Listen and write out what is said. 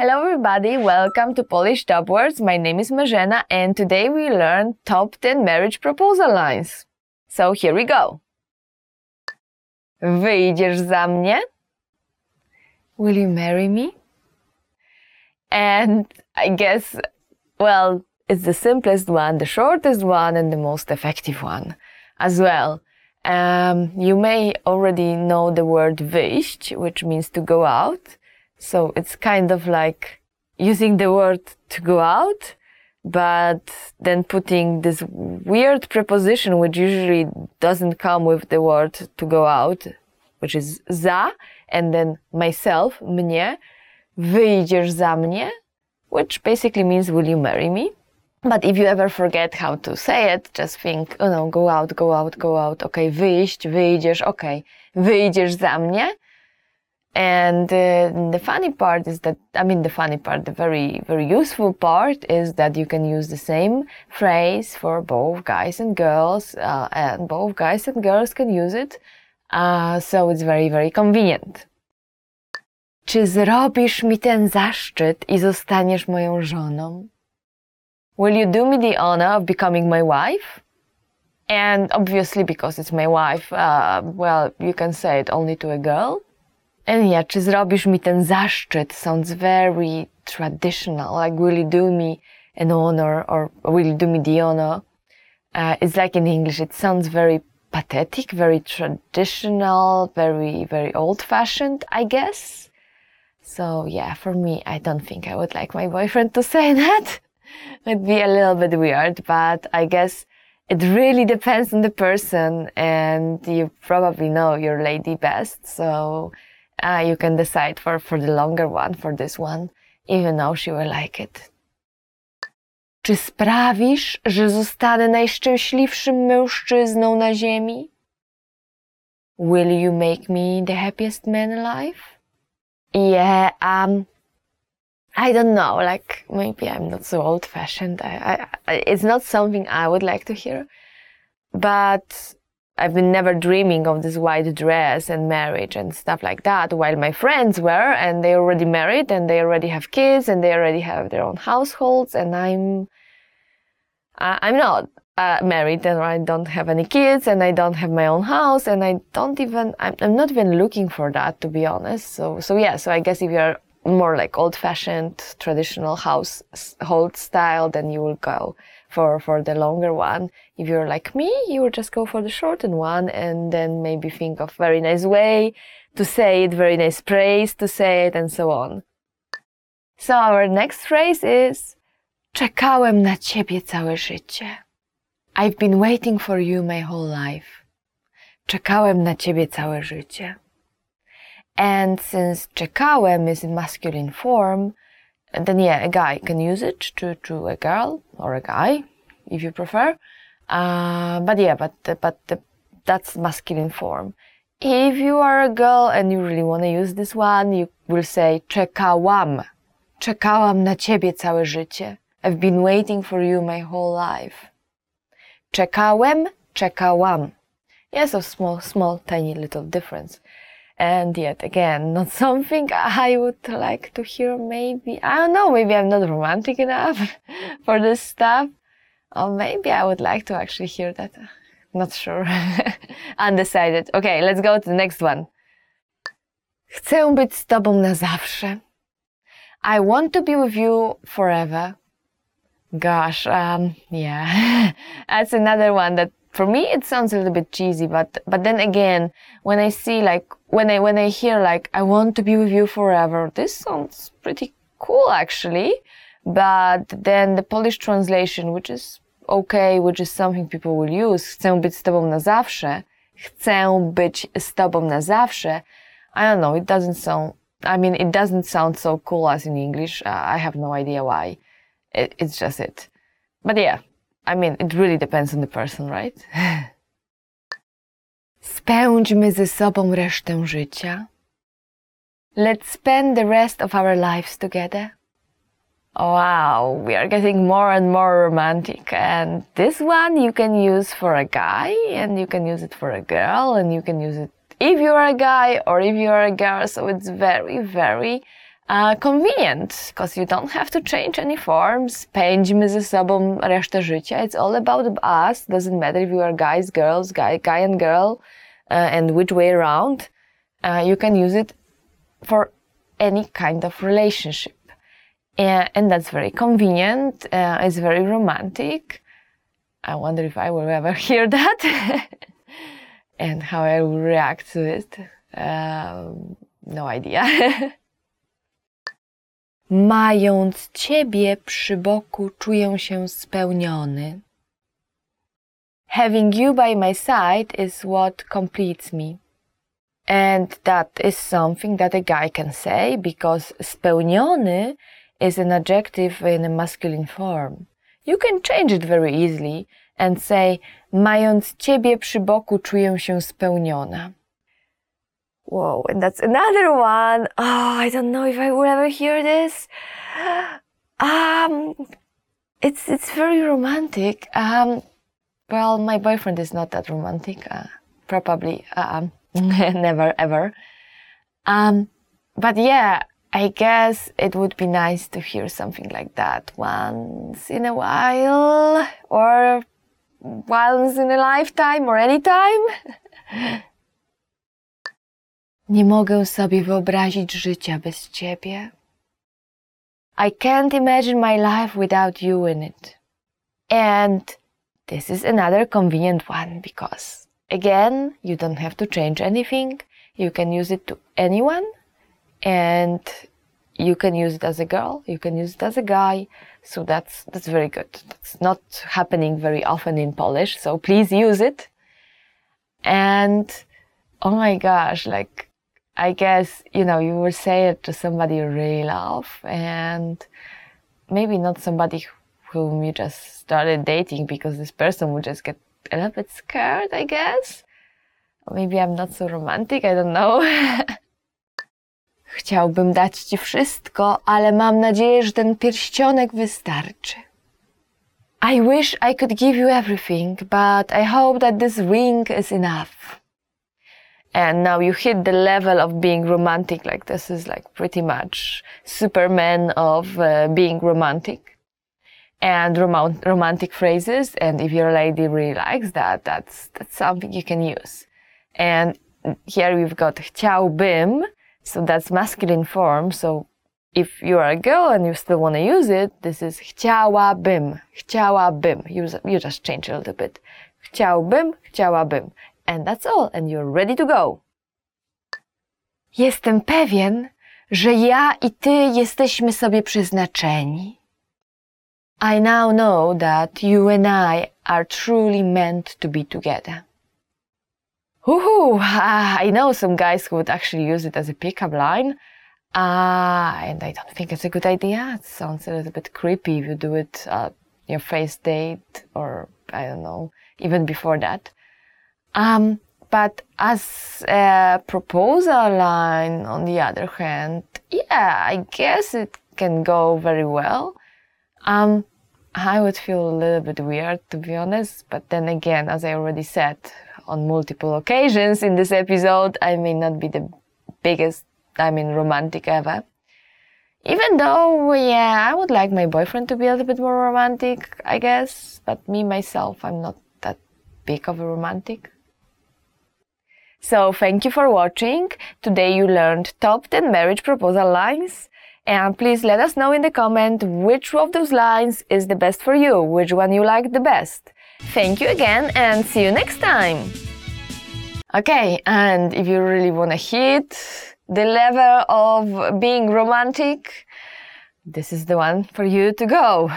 Hello everybody, welcome to Polish Top Words. My name is Marzena and today we learn top 10 marriage proposal lines. So here we go. Wyjdziesz za mnie? Will you marry me? And I guess, well, it's the simplest one, the shortest one, and the most effective one as well. Um, you may already know the word wyjść, which means to go out. So it's kind of like using the word to go out, but then putting this weird preposition, which usually doesn't come with the word to go out, which is za, and then myself, mnie, wyjdziesz za mnie, which basically means will you marry me? But if you ever forget how to say it, just think, oh no, go out, go out, go out, okay, wyjść, wyjdziesz, okay, wyjdziesz za mnie. And uh, the funny part is that, I mean, the funny part, the very, very useful part is that you can use the same phrase for both guys and girls, uh, and both guys and girls can use it. Uh, so it's very, very convenient. Czy zrobisz mi ten zaszczyt i zostaniesz moją żoną? Will you do me the honor of becoming my wife? And obviously, because it's my wife, uh, well, you can say it only to a girl. And yeah, czy zrobisz mi ten zaszczyt sounds very traditional. Like, will you do me an honor or will you do me the honor? Uh, it's like in English, it sounds very pathetic, very traditional, very, very old fashioned, I guess. So yeah, for me, I don't think I would like my boyfriend to say that. It'd be a little bit weird, but I guess it really depends on the person and you probably know your lady best. So uh, you can decide for, for the longer one, for this one, even though she will like it. Czy sprawisz, że zostanę najszczęśliwszym mężczyzną na ziemi? Will you make me the happiest man alive? Yeah, um, I don't know, like maybe I'm not so old fashioned. I, I, it's not something I would like to hear, but I've been never dreaming of this white dress and marriage and stuff like that, while my friends were, and they already married and they already have kids and they already have their own households, and I'm, uh, I'm not uh, married and I don't have any kids and I don't have my own house and I don't even, I'm, I'm not even looking for that to be honest. So, so yeah, so I guess if you're more like old fashioned traditional household style, then you will go for, for the longer one. If you're like me, you will just go for the shortened one and then maybe think of very nice way to say it, very nice phrase to say it and so on. So our next phrase is Czekałem na ciebie całe życie. I've been waiting for you my whole life. Czekałem na ciebie całe życie. And since czekałem is in masculine form, then yeah, a guy can use it to, to a girl or a guy, if you prefer. Uh, but yeah, but, but the, that's masculine form. If you are a girl and you really want to use this one, you will say czekałam. Czekałam na ciebie całe życie. I've been waiting for you my whole life. Czekałem, czekałam. Yes, a small, small, tiny little difference. And yet again, not something I would like to hear maybe. I don't know, maybe I'm not romantic enough for this stuff. Or maybe I would like to actually hear that. Not sure. Undecided. Okay, let's go to the next one. Chcę być z tobą na zawsze. I want to be with you forever. Gosh, um, yeah. That's another one that for me it sounds a little bit cheesy, but but then again, when I see like when I when I hear like I want to be with you forever, this sounds pretty cool actually. But then the Polish translation, which is okay, which is something people will use, chcę być z tobą na zawsze, chcę być z tobą na zawsze. I don't know, it doesn't sound, I mean, it doesn't sound so cool as in English. Uh, I have no idea why. It, it's just it. But yeah, I mean, it really depends on the person, right? Spędźmy ze sobą resztę życia. Let's spend the rest of our lives together. Wow, we are getting more and more romantic. And this one you can use for a guy, and you can use it for a girl, and you can use it if you are a guy or if you are a girl. So it's very, very Uh, convenient, because you don't have to change any forms. Pędźmy ze sobą resztę życia. It's all about us. Doesn't matter if you are guys, girls, guy, guy and girl, uh, and which way around. Uh, you can use it for any kind of relationship. And, and that's very convenient. Uh, it's very romantic. I wonder if I will ever hear that and how I will react to it. Um, no idea. Mając Ciebie przy boku, czuję się spełniony. Having you by my side is what completes me. And that is something that a guy can say because spełniony is an adjective in a masculine form. You can change it very easily and say, mając ciebie przy boku czuję się spełniona. Whoa, and that's another one. Oh, I don't know if I will ever hear this. Um, it's it's very romantic. Um, well, my boyfriend is not that romantic. Uh, probably, um, never ever. Um, but yeah, I guess it would be nice to hear something like that once in a while, or once in a lifetime, or anytime. Nie mogę sobie wyobrazić życia bez ciebie. I can't imagine my life without you in it. And this is another convenient one because, again, you don't have to change anything. You can use it to anyone and you can use it as a girl, you can use it as a guy. So that's, that's very good. That's not happening very often in Polish. So please use it. And oh my gosh, like I guess, you know, you will say it to somebody you really love and maybe not somebody whom you just started dating because this person would just get a little bit scared, I guess. Maybe I'm not so romantic, I don't know. Chciałbym dać ci wszystko, ale mam nadzieję, że ten pierścionek wystarczy. I wish I could give you everything, but I hope that this ring is enough and now you hit the level of being romantic like this is like pretty much superman of uh, being romantic. And rom- romantic phrases and if your lady really likes that that's that's something you can use. And here we've got chciałbym so that's masculine form so if you are a girl and you still want to use it this is chciałabym chciałabym you, you just change a little bit. Chciałbym chciałabym and that's all, and you're ready to go. Jestem pewien, że ja i ty jesteśmy sobie przeznaczeni. I now know that you and I are truly meant to be together. Woohoo! Uh, I know some guys who would actually use it as a pickup line. Uh, and I don't think it's a good idea. It sounds a little bit creepy if you do it at your first date or, I don't know, even before that. Um, but as a proposal line, on the other hand, yeah, I guess it can go very well. Um, I would feel a little bit weird, to be honest. But then again, as I already said on multiple occasions in this episode, I may not be the biggest, I mean, romantic ever. Even though, yeah, I would like my boyfriend to be a little bit more romantic, I guess. But me, myself, I'm not that big of a romantic. So thank you for watching. Today you learned top 10 marriage proposal lines. And please let us know in the comment which of those lines is the best for you, which one you like the best. Thank you again and see you next time. Okay, and if you really want to hit the level of being romantic, this is the one for you to go.